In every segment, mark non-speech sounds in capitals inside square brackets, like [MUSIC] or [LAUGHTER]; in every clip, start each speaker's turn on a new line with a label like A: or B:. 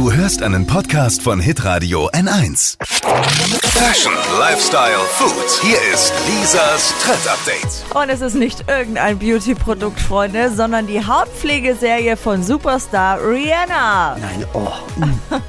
A: Du hörst einen Podcast von Hitradio N1. Fashion, Lifestyle, Food. Hier ist Lisas Trend Update.
B: Und es ist nicht irgendein Beauty-Produkt, Freunde, sondern die Hautpflegeserie von Superstar Rihanna.
C: Nein, oh.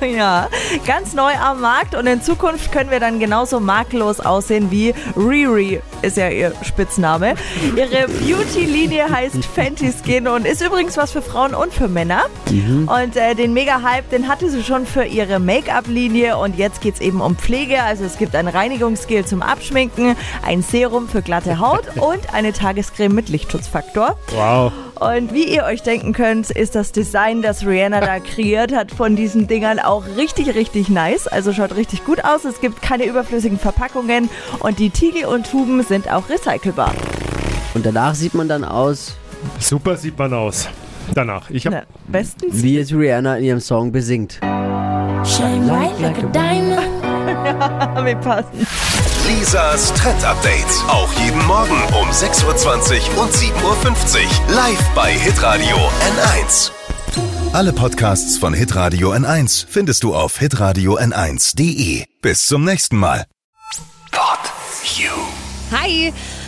C: [LAUGHS]
B: Ja, ganz neu am Markt und in Zukunft können wir dann genauso makellos aussehen wie Riri, ist ja ihr Spitzname. Ihre Beauty-Linie heißt Fenty Skin und ist übrigens was für Frauen und für Männer. Und äh, den Mega-Hype, den hatte sie schon für ihre Make-up-Linie und jetzt geht's eben um Pflege. Also es gibt ein Reinigungsgel zum Abschminken, ein Serum für glatte Haut [LAUGHS] und eine Tagescreme mit Lichtschutzfaktor.
D: Wow.
B: Und wie ihr euch denken könnt, ist das Design, das Rihanna da [LAUGHS] kreiert hat von diesen Dingern auch richtig, richtig nice. Also schaut richtig gut aus. Es gibt keine überflüssigen Verpackungen und die Tiegel und Tuben sind auch recycelbar.
C: Und danach sieht man dann aus,
D: Super sieht man aus. Danach. Ich hab.
B: Na, bestens.
C: wie es Rihanna in ihrem Song besingt.
E: Shine bright like a diamond. [LAUGHS]
B: Wir passen.
A: Lisas Trend Update. Auch jeden Morgen um 6.20 Uhr und 7.50 Uhr. Live bei Hitradio N1. Alle Podcasts von Hitradio N1 findest du auf hitradio n1.de. Bis zum nächsten Mal. Pod You.
F: Hi!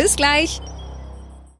F: Bis gleich.